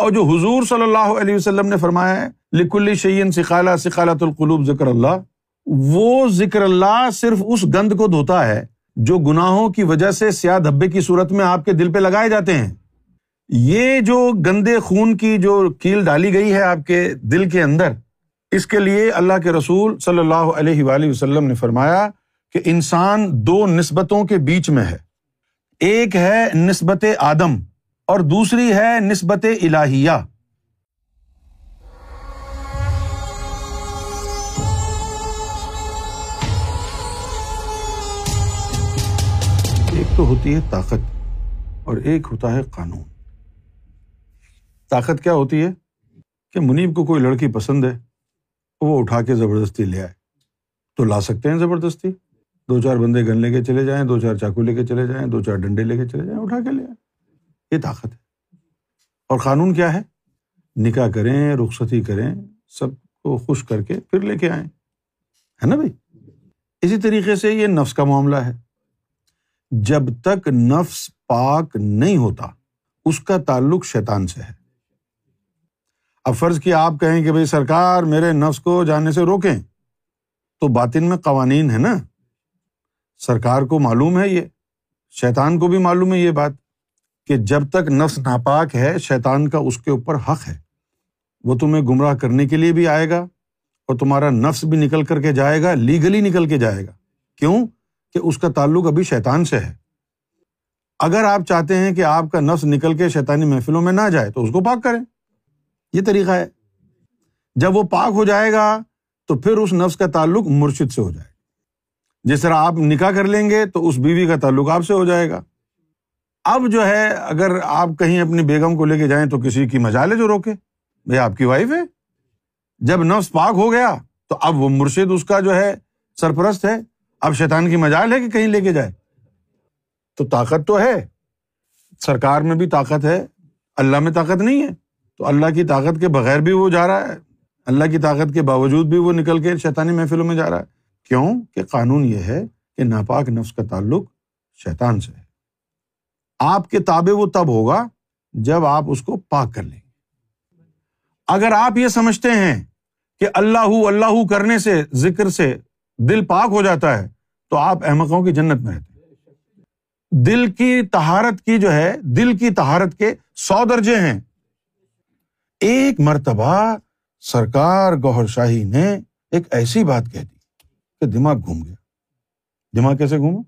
اور جو حضور صلی اللہ علیہ وسلم نے فرمایا ہے لکل شعین سکھالا سکھالت القلوب ذکر اللہ، وہ ذکر اللہ صرف اس گند کو دھوتا ہے جو گناہوں کی وجہ سے سیاہ دھبے کی صورت میں آپ کے دل پہ لگائے جاتے ہیں۔ یہ جو گندے خون کی جو کیل ڈالی گئی ہے آپ کے دل کے اندر، اس کے لیے اللہ کے رسول صلی اللہ علیہ وآلہ وسلم نے فرمایا کہ انسان دو نسبتوں کے بیچ میں ہے۔ ایک ہے نسبت آدم اور دوسری ہے نسبت الہیہ۔ ایک تو ہوتی ہے طاقت اور ایک ہوتا ہے قانون۔ طاقت کیا ہوتی ہے؟ کہ منیب کو کوئی لڑکی پسند ہے وہ اٹھا کے زبردستی لے آئے۔ تو لا سکتے ہیں زبردستی۔ دو چار بندے گن لے کے چلے جائیں، دو چار چاقو لے کے چلے جائیں، دو چار ڈنڈے لے کے چلے جائیں، اٹھا کے لے آئے۔ یہ طاقت ہے۔ اور قانون کیا ہے؟ نکاح کریں، رخصتی کریں، سب کو خوش کر کے پھر لے کے آئیں۔ ہے نا بھائی؟ اسی طریقے سے یہ نفس کا معاملہ ہے۔ جب تک نفس پاک نہیں ہوتا، اس کا تعلق شیطان سے ہے۔ اب فرض کی آپ کہیں کہ بھائی سرکار میرے نفس کو جانے سے روکیں، تو باطن میں قوانین ہے نا۔ سرکار کو معلوم ہے یہ، شیطان کو بھی معلوم ہے یہ بات۔ کہ جب تک نفس ناپاک ہے، شیطان کا اس کے اوپر حق ہے۔ وہ تمہیں گمراہ کرنے کے لیے بھی آئے گا اور تمہارا نفس بھی نکل کر کے جائے گا لیگلی نکل کے جائے گا۔ کیوں؟ کہ اس کا تعلق ابھی شیطان سے ہے۔ اگر آپ چاہتے ہیں کہ آپ کا نفس نکل کے شیطانی محفلوں میں نہ جائے، تو اس کو پاک کریں۔ یہ طریقہ ہے۔ جب وہ پاک ہو جائے گا، تو پھر اس نفس کا تعلق مرشد سے ہو جائے گا۔ جس طرح آپ نکاح کر لیں گے، تو اس بیوی کا تعلق آپ سے ہو جائے گا۔ اب جو ہے اگر آپ کہیں اپنی بیگم کو لے کے جائیں تو کسی کی مجال ہے جو روکے بھائی آپ کی وائف ہے۔ جب نفس پاک ہو گیا تو اب وہ مرشد اس کا جو ہے سرپرست ہے۔ اب شیطان کی مجال ہے کہ کہیں لے کے جائے۔ تو طاقت تو ہے۔ سرکار میں بھی طاقت ہے۔ اللہ میں طاقت نہیں ہے۔ تو اللہ کی طاقت کے بغیر بھی وہ جا رہا ہے۔ اللہ کی طاقت کے باوجود بھی وہ نکل کے شیطانی محفلوں میں جا رہا ہے۔ کیوں؟ کہ قانون یہ ہے کہ ناپاک نفس کا تعلق شیطان سے ہے۔ آپ کے تابے وہ تب ہوگا جب آپ اس کو پاک کر لیں گے۔ اگر آپ یہ سمجھتے ہیں کہ اللہ اللہ کرنے سے، ذکر سے دل پاک ہو جاتا ہے، تو آپ احمقوں کی جنت میں رہتے ہیں۔ دل کی تہارت کی جو ہے، دل کی تہارت کے سو درجے ہیں۔ ایک مرتبہ سرکار گوہر شاہی نے ایک ایسی بات کہہ دی کہ دماغ گھوم گیا۔ دماغ کیسے گھوما؟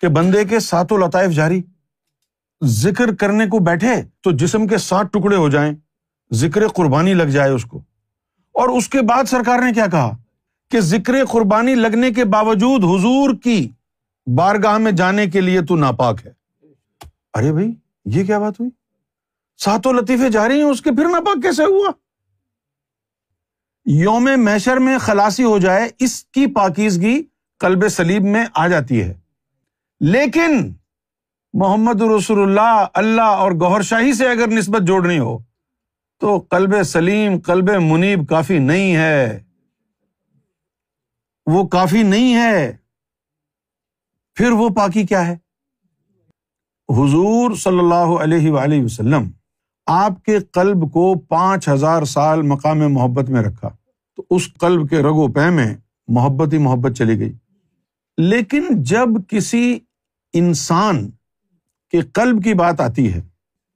کہ بندے کے ساتوں لطائف جاری۔ ذکر کرنے کو بیٹھے تو جسم کے سات ٹکڑے ہو جائیں، ذکر قربانی لگ جائے اس کو۔ اور اس کے بعد سرکار نے کیا کہا؟ کہ ذکر قربانی لگنے کے باوجود حضور کی بارگاہ میں جانے کے لیے تو ناپاک ہے۔ ارے بھائی، یہ کیا بات ہوئی؟ ساتوں لطیفے جا رہی ہیں، اس کے پھر ناپاک کیسے ہوا؟ یوم میشر میں خلاسی ہو جائے، اس کی پاکیزگی کلب سلیب میں آ جاتی ہے۔ لیکن محمد رسول اللہ اللہ اور گوہر شاہی سے اگر نسبت جوڑنی ہو، تو کلب سلیم کلب منیب کافی نہیں ہے۔ وہ کافی نہیں ہے۔ پھر وہ پاکی کیا ہے؟ حضور صلی اللہ علیہ وسلم، آپ کے قلب کو پانچ ہزار سال مقام محبت میں رکھا۔ تو اس قلب کے رگو پہ میں محبت ہی محبت چلی گئی۔ لیکن جب کسی انسان کے قلب کی بات آتی ہے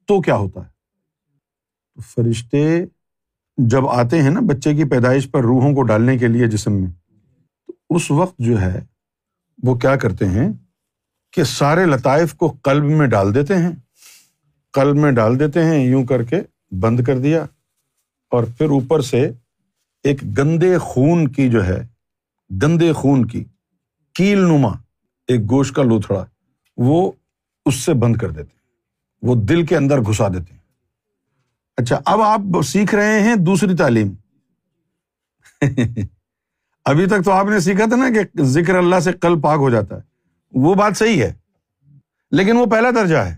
تو کیا ہوتا ہے؟ فرشتے جب آتے ہیں نا بچے کی پیدائش پر روحوں کو ڈالنے کے لیے جسم میں، تو اس وقت جو ہے وہ کیا کرتے ہیں کہ سارے لطائف کو قلب میں ڈال دیتے ہیں۔ قلب میں ڈال دیتے ہیں، یوں کر کے بند کر دیا اور پھر اوپر سے ایک گندے خون کی جو ہے، گندے خون کی کیل نما ایک گوشت کا لوتھڑا، وہ اس سے بند کر دیتے ہیں۔ وہ دل کے اندر گھسا دیتے ہیں۔ اچھا اب آپ سیکھ رہے ہیں دوسری تعلیم۔ ابھی تک تو آپ نے سیکھا تھا نا کہ ذکر اللہ سے کل پاک ہو جاتا ہے۔ وہ بات صحیح ہے، لیکن وہ پہلا درجہ ہے۔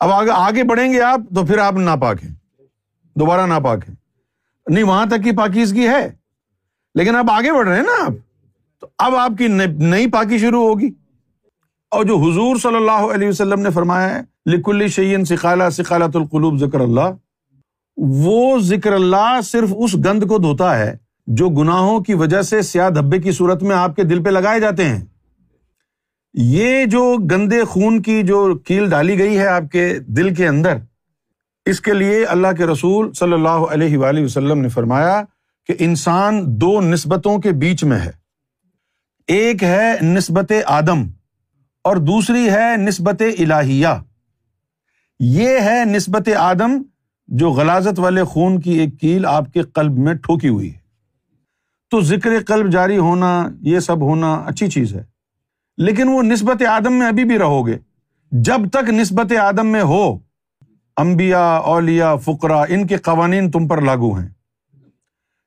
اب آگے آگے بڑھیں گے آپ تو پھر آپ ناپاک ہیں۔ دوبارہ ناپاک ہیں۔ نہیں، وہاں تک کی پاکیزگی ہے۔ لیکن اب آگے بڑھ رہے ہیں نا آپ۔ تو اب آپ کی نئی پاکی شروع ہوگی۔ اور جو حضور صلی اللہ علیہ وسلم نے فرمایا ہے، لکلی شعین سکھالا سکھالت القلوب ذکر اللہ، وہ ذکر اللہ صرف اس گند کو دھوتا ہے جو گناہوں کی وجہ سے سیاہ دھبے کی صورت میں آپ کے دل پہ لگائے جاتے ہیں۔ یہ جو گندے خون کی جو کیل ڈالی گئی ہے آپ کے دل کے اندر، اس کے لیے اللہ کے رسول صلی اللہ علیہ وآلہ وسلم نے فرمایا کہ انسان دو نسبتوں کے بیچ میں ہے۔ ایک ہے نسبت آدم اور دوسری ہے نسبت الہیہ۔ یہ ہے نسبت آدم جو غلازت والے خون کی ایک کیل آپ کے قلب میں ٹھوکی ہوئی ہے۔ تو ذکر قلب جاری ہونا، یہ سب ہونا اچھی چیز ہے۔ لیکن وہ نسبت آدم میں ابھی بھی رہو گے۔ جب تک نسبت آدم میں ہو امبیا اولیا فکرا ان کے قوانین تم پر لاگو ہیں۔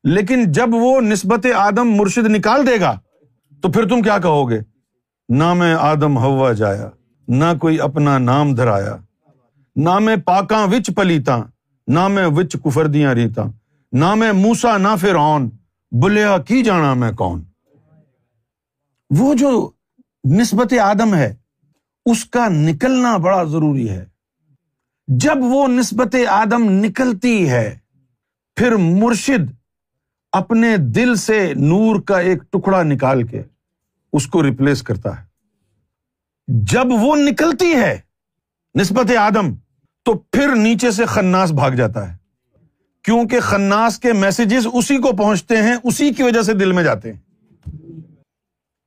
لیکن جب وہ نسبت آدم مرشد نکال دے گا، تو پھر تم کیا کہو گے؟ نہ میں آدم ہوا جایا، نہ کوئی اپنا نام دھرایا، نہ میں پاکاں وچ پلیتا نہ میں وچ کفردیاں ریتا نہ میں موسا نہ فرعون، بلیا کی جانا میں کون؟ وہ جو نسبت آدم ہے، اس کا نکلنا بڑا ضروری ہے۔ جب وہ نسبت آدم نکلتی ہے، پھر مرشد اپنے دل سے نور کا ایک ٹکڑا نکال کے اس کو ریپلیس کرتا ہے۔ جب وہ نکلتی ہے نسبت آدم، تو پھر نیچے سے خناس بھاگ جاتا ہے۔ کیونکہ خناس کے میسجز اسی کو پہنچتے ہیں، اسی کی وجہ سے دل میں جاتے ہیں۔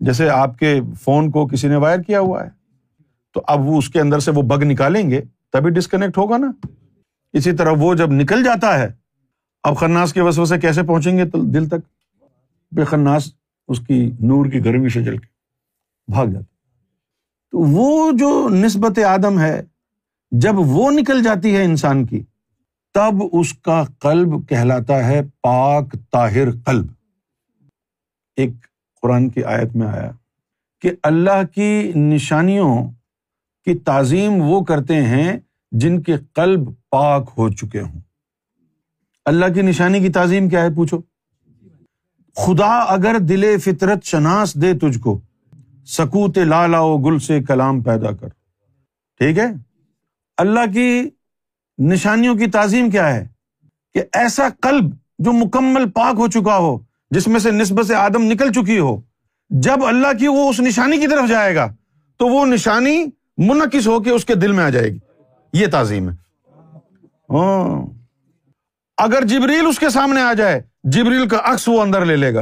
جیسے آپ کے فون کو کسی نے وائر کیا ہوا ہے، تو اب وہ اس کے اندر سے وہ بگ نکالیں گے، تبھی ڈسکنیکٹ ہوگا نا۔ اسی طرح وہ جب نکل جاتا ہے، اب خناس کے وسو سے کیسے پہنچیں گے دل تک؟ بے خناس اس کی نور کی گرمی سے جل کے بھاگ جاتا تو وہ جو نسبت آدم ہے، جب وہ نکل جاتی ہے انسان کی، تب اس کا قلب کہلاتا ہے پاک طاہر قلب۔ ایک قرآن کی آیت میں آیا کہ اللہ کی نشانیوں کی تعظیم وہ کرتے ہیں جن کے قلب پاک ہو چکے ہوں۔ اللہ کی نشانی کی تعظیم کیا ہے؟ پوچھو۔ خدا اگر دل فطرت شناس دے تجھ کو، سکوت لالا گل سے کلام پیدا کر۔ ٹھیک ہے؟ اللہ کی نشانیوں کی تعظیم کیا ہے؟ کہ ایسا قلب جو مکمل پاک ہو چکا ہو، جس میں سے نسبت سے آدم نکل چکی ہو، جب اللہ کی وہ اس نشانی کی طرف جائے گا، تو وہ نشانی منقص ہو کے اس کے دل میں آ جائے گی۔ یہ تعظیم ہے۔ ہاں۔ اگر جبریل اس کے سامنے آ جائے جبریل کا عکس وہ اندر لے لے گا۔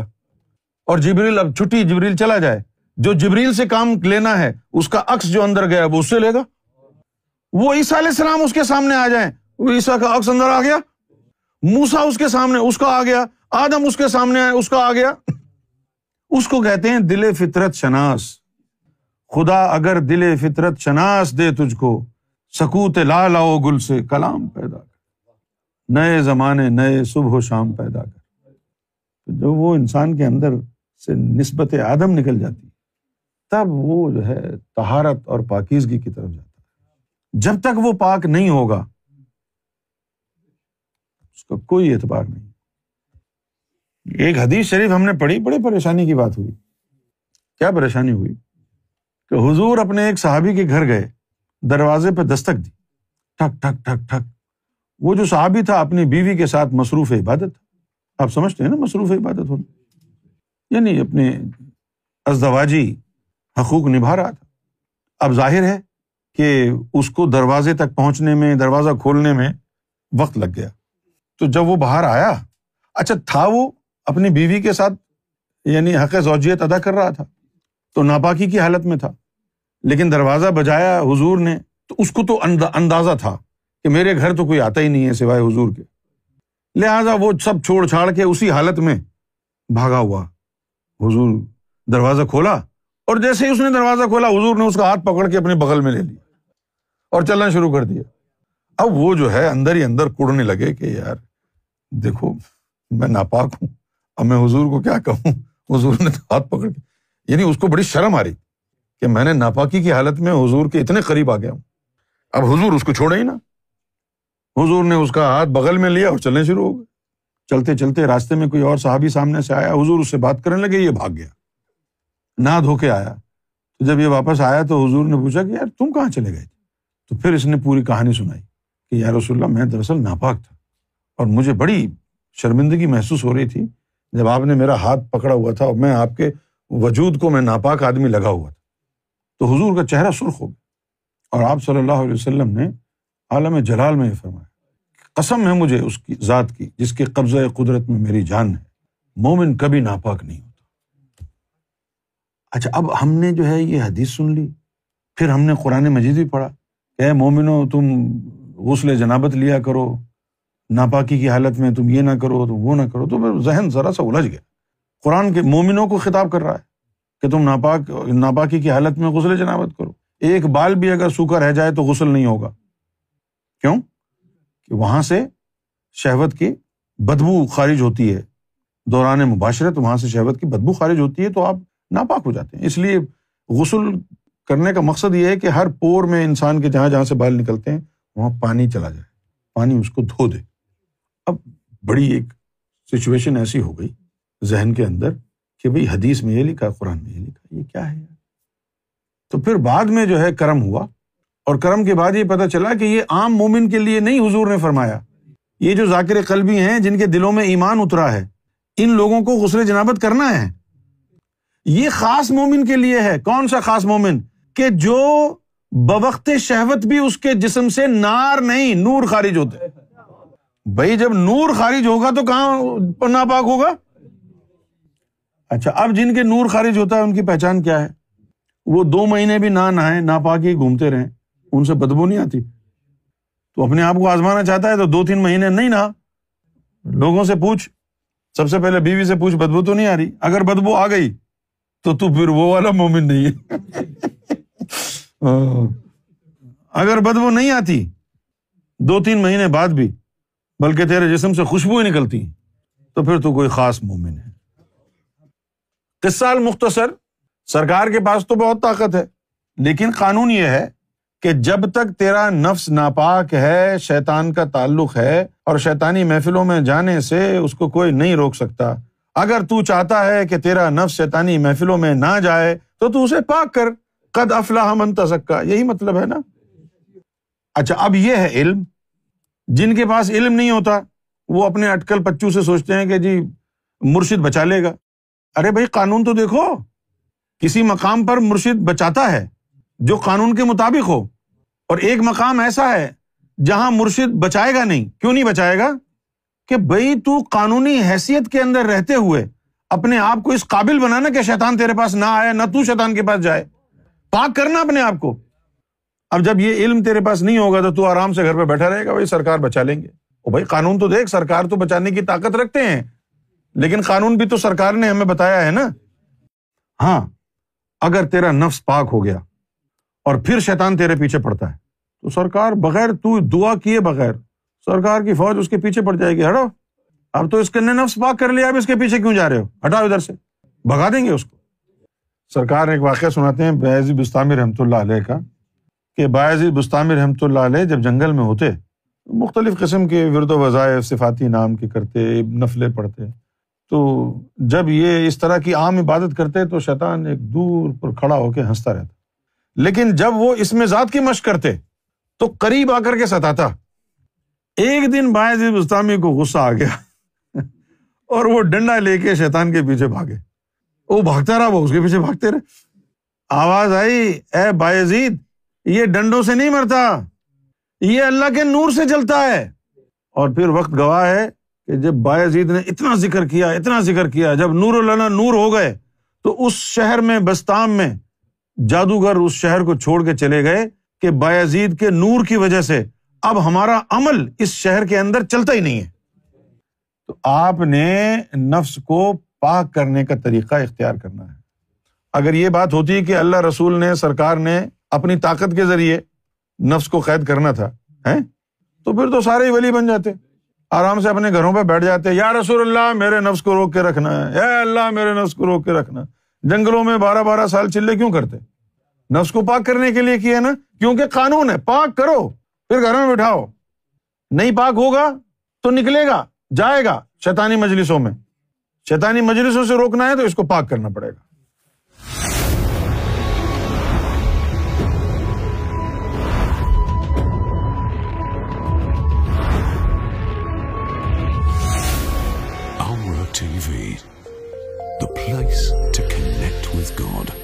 اور جبریل اب چھٹی جبریل چلا جائے۔ جو جبریل سے کام لینا ہے، اس کا عکس جو اندر گیا، وہ اس سے لے گا۔ وہ عیسیٰ علیہ السلام اس کے سامنے آ جائیں۔ وہ عیسیٰ کا عکس اندر آ گیا۔ موسا اس کے سامنے، اس کا آ گیا۔ آدم اس کے سامنے آئے، اس کا آ گیا۔ اس کو کہتے ہیں دل فطرت شناس۔ خدا اگر دل فطرت شناس دے تجھ کو، سکوت لا لاؤ گل سے کلام پیدا کر۔ نئے زمانے، نئے صبح و شام پیدا کر۔ جب وہ انسان کے اندر سے نسبت آدم نکل جاتی تب وہ جو ہے تہارت اور پاکیزگی کی طرف جاتا جب تک وہ پاک نہیں ہوگا، اس کا کوئی اعتبار نہیں۔ ایک حدیث شریف ہم نے پڑھی، بڑی پریشانی کی بات ہوئی۔ کیا پریشانی ہوئی؟ کہ حضور اپنے ایک صحابی کے گھر گئے، دروازے پہ دستک دی۔ ٹھک ٹھک ٹھک ٹھک۔ وہ جو صحابی تھا، اپنی بیوی کے ساتھ مصروف عبادت آپ سمجھتے ہیں نا مصروف عبادت ہونا؟ یعنی اپنے ازدواجی حقوق نبھا رہا تھا۔ اب ظاہر ہے کہ اس کو دروازے تک پہنچنے میں، دروازہ کھولنے میں وقت لگ گیا۔ تو جب وہ باہر آیا اچھا تھا وہ اپنی بیوی کے ساتھ یعنی حق زوجیت ادا کر رہا تھا۔ تو ناپاکی کی حالت میں تھا۔ لیکن دروازہ بجایا حضور نے تو اس کو تو اندازہ تھا کہ میرے گھر تو کوئی آتا ہی نہیں ہے سوائے حضور کے۔ لہٰذا وہ سب چھوڑ چھاڑ کے اسی حالت میں بھاگا ہوا۔ حضور دروازہ کھولا اور جیسے ہی اس نے دروازہ کھولا، حضور نے اس کا ہاتھ پکڑ کے اپنے بغل میں لے لیا اور چلنا شروع کر دیا۔ اب وہ جو ہے، اندر ہی اندر کڑنے لگے کہ یار، دیکھو، میں ناپاک ہوں۔ اب میں حضور کو کیا کہوں؟ حضور نے ہاتھ پکڑ کے یعنی اس کو بڑی شرم آ رہی کہ میں نے ناپاکی کی حالت میں حضور کے اتنے قریب آ گیا ہوں۔ اب حضور اس کو چھوڑے ہی نا حضور نے اس کا ہاتھ بغل میں لیا اور چلنے شروع ہو گئے۔ چلتے چلتے راستے میں کوئی اور صحابی سامنے سے آیا، حضور اس سے بات کرنے لگے، یہ بھاگ گیا۔ نہ دھو کے آیا۔ تو جب یہ واپس آیا تو حضور نے پوچھا کہ یار تم کہاں چلے گئے تھے؟ تو پھر اس نے پوری کہانی سنائی کہ یار رسول اللہ، میں دراصل ناپاک تھا اور مجھے بڑی شرمندگی محسوس ہو رہی تھی جب آپ نے میرا ہاتھ پکڑا ہوا تھا اور میں آپ کے وجود کو میں ناپاک آدمی لگا ہوا تھا۔ تو حضور کا چہرہ سرخ ہو گیا اور آپ صلی اللہ علیہ وسلم نے عالم جلال میں یہ فرمایا قسم ہے مجھے اس کی ذات کی جس کے قبضۂ قدرت میں میری جان ہے۔ مومن کبھی ناپاک نہیں ہوتا۔ اچھا اب ہم نے جو ہے یہ حدیث سن لی، پھر ہم نے قرآن مجید بھی پڑھا کہ مومنو، تم غسل جنابت لیا کرو، ناپاکی کی حالت میں تم یہ نہ کرو، تم وہ نہ کرو۔ تو پھر ذہن ذرا سا الجھ گیا۔ قرآن کے مومنوں کو خطاب کر رہا ہے کہ تم ناپاک، ناپاکی کی حالت میں غسل جنابت کرو۔ ایک بال بھی اگر سوکھا رہ جائے تو غسل نہیں ہوگا۔ کیوں؟ کہ وہاں سے شہوت کی بدبو خارج ہوتی ہے۔ دوران مباشرت وہاں سے شہوت کی بدبو خارج ہوتی ہے تو آپ ناپاک ہو جاتے ہیں۔ اس لیے غسل کرنے کا مقصد یہ ہے کہ ہر پور میں انسان کے جہاں جہاں سے بال نکلتے ہیں، وہاں پانی چلا جائے۔ پانی اس کو دھو دے۔ اب بڑی ایک سچویشن ایسی ہو گئی ذہن کے اندر کہ بھائی حدیث میں یہ لکھا، قرآن میں یہ لکھا، یہ کیا ہے؟ تو پھر بعد میں جو ہے کرم ہوا۔ اور کرم کے بعد یہ پتا چلا کہ یہ عام مومن کے لیے نہیں، حضور نے فرمایا۔ یہ جو ذاکر قلبی ہیں، جن کے دلوں میں ایمان اترا ہے، ان لوگوں کو غسل جنابت کرنا ہے۔ یہ خاص مومن کے لیے ہے۔ کون سا خاص مومن؟ کہ جو بوقت شہوت بھی اس کے جسم سے نار نہیں، نور خارج ہوتے بھائی، جب نور خارج ہوگا تو کہاں ناپاک ہوگا؟ اچھا اب جن کے نور خارج ہوتا ہے، ان کی پہچان کیا ہے؟ وہ دو مہینے بھی نہ نہائے ناپاک ہی گھومتے رہیں۔ ان سے بدبو نہیں آتی۔ تو اپنے آپ کو آزمانا چاہتا ہے تو دو تین مہینے نہیں نہا لوگوں سے پوچھ۔ سب سے پہلے بیوی سے پوچھ، بدبو تو نہیں آ رہی؟ اگر بدبو آ گئی تو تو پھر وہ والا مومن نہیں ہے۔ اگر بدبو نہیں آتی، دو تین مہینے بعد بھی، بلکہ تیرے جسم سے خوشبو ہی نکلتی تو پھر تو کوئی خاص مومن ہے۔ کس سال مختصر سرکار کے پاس تو بہت طاقت ہے، لیکن قانون یہ ہے کہ جب تک تیرا نفس ناپاک ہے، شیطان کا تعلق ہے اور شیطانی محفلوں میں جانے سے اس کو کوئی نہیں روک سکتا۔ اگر تو چاہتا ہے کہ تیرا نفس شیطانی محفلوں میں نہ جائے، تو تو اسے پاک کر۔ قد افلاح من تزکا۔ یہی مطلب ہے نا؟ اچھا اب یہ ہے علم۔ جن کے پاس علم نہیں ہوتا، وہ اپنے اٹکل پچو سے سوچتے ہیں کہ جی مرشد بچا لے گا۔ ارے بھائی، قانون تو دیکھو۔ کسی مقام پر مرشد بچاتا ہے جو قانون کے مطابق ہو۔ اور ایک مقام ایسا ہے جہاں مرشد بچائے گا نہیں۔ کیوں نہیں بچائے گا؟ کہ بھائی تو قانونی حیثیت کے اندر رہتے ہوئے اپنے آپ کو اس قابل بنانا کہ شیطان تیرے پاس نہ آئے، نہ تو شیطان کے پاس جائے۔ پاک کرنا اپنے آپ کو۔ اب جب یہ علم تیرے پاس نہیں ہوگا تو تو آرام سے گھر پہ بیٹھا رہے گا بھائی سرکار بچا لیں گے۔ او بھائی قانون تو دیکھ، سرکار تو بچانے کی طاقت رکھتے ہیں۔ لیکن قانون بھی تو سرکار نے ہمیں بتایا ہے نا۔ ہاں اگر تیرا نفس پاک ہو گیا اور پھر شیطان تیرے پیچھے پڑتا ہے۔ تو سرکار بغیر تو دعا کیے بغیر، سرکار کی فوج اس کے پیچھے پڑ جائے گی، ہٹو۔ اب تو اس کے نفس پاک کر لیا، اب اس کے پیچھے کیوں جا رہے ہو؟ ہٹاؤ ادھر سے۔ بھگا دیں گے اس کو۔ سرکار ایک واقعہ سناتے ہیں باعزی بستانی رحمۃ اللہ علیہ کا، کہ باعزی بستانی رحمۃ اللہ علیہ جب جنگل میں ہوتے، مختلف قسم کے ورد و وظائف، صفاتی نام کے کرتے، نفلیں پڑھتے۔ تو جب یہ اس طرح کی عام عبادت کرتے، تو شیطان ایک دور پر کھڑا ہو کے ہنستا رہتا۔ لیکن جب وہ اس میں ذات کی مشق کرتے تو قریب آ کر کے ستاتا۔ ایک دن باعث بستانی کو غصہ آ گیا اور وہ ڈنڈا لے کے شیطان کے پیچھے بھاگے۔ وہ بھاگتا رہا، وہ اس کے پیچھے بھاگتے رہے۔ آواز آئی، اے باعزید یہ ڈنڈوں سے نہیں مرتا، یہ اللہ کے نور سے چلتا ہے۔ اور پھر وقت گواہ ہے کہ جب باعزید نے اتنا ذکر کیا، اتنا ذکر کیا، جب نور اللہ نور ہو گئے، تو اس شہر میں بستام میں جادوگر اس شہر کو چھوڑ کے چلے گئے۔ کہ باعزید کے نور کی وجہ سے اب ہمارا عمل اس شہر کے اندر چلتا ہی نہیں ہے۔ تو آپ نے نفس کو پاک کرنے کا طریقہ اختیار کرنا ہے۔ اگر یہ بات ہوتی کہ اللہ رسول نے، سرکار نے اپنی طاقت کے ذریعے نفس کو قید کرنا تھا تو پھر تو سارے ہی ولی بن جاتے۔ آرام سے اپنے گھروں پہ بیٹھ جاتے، یا رسول اللہ، میرے نفس کو روک کے رکھنا ہے اے اللہ، میرے نفس کو روک کے رکھنا۔ جنگلوں میں بارہ بارہ سال چلے کیوں کرتے؟ نفس کو پاک کرنے کے لیے کیا نا؟ کیونکہ قانون ہے۔ پاک کرو۔ پھر گھر میں بٹھاؤ۔ نہیں پاک ہوگا تو نکلے گا جائے گا شیطانی مجلسوں میں۔ شیطانی مجلسوں سے روکنا ہے تو اس کو پاک کرنا پڑے گا۔ TV, the place to connect with God.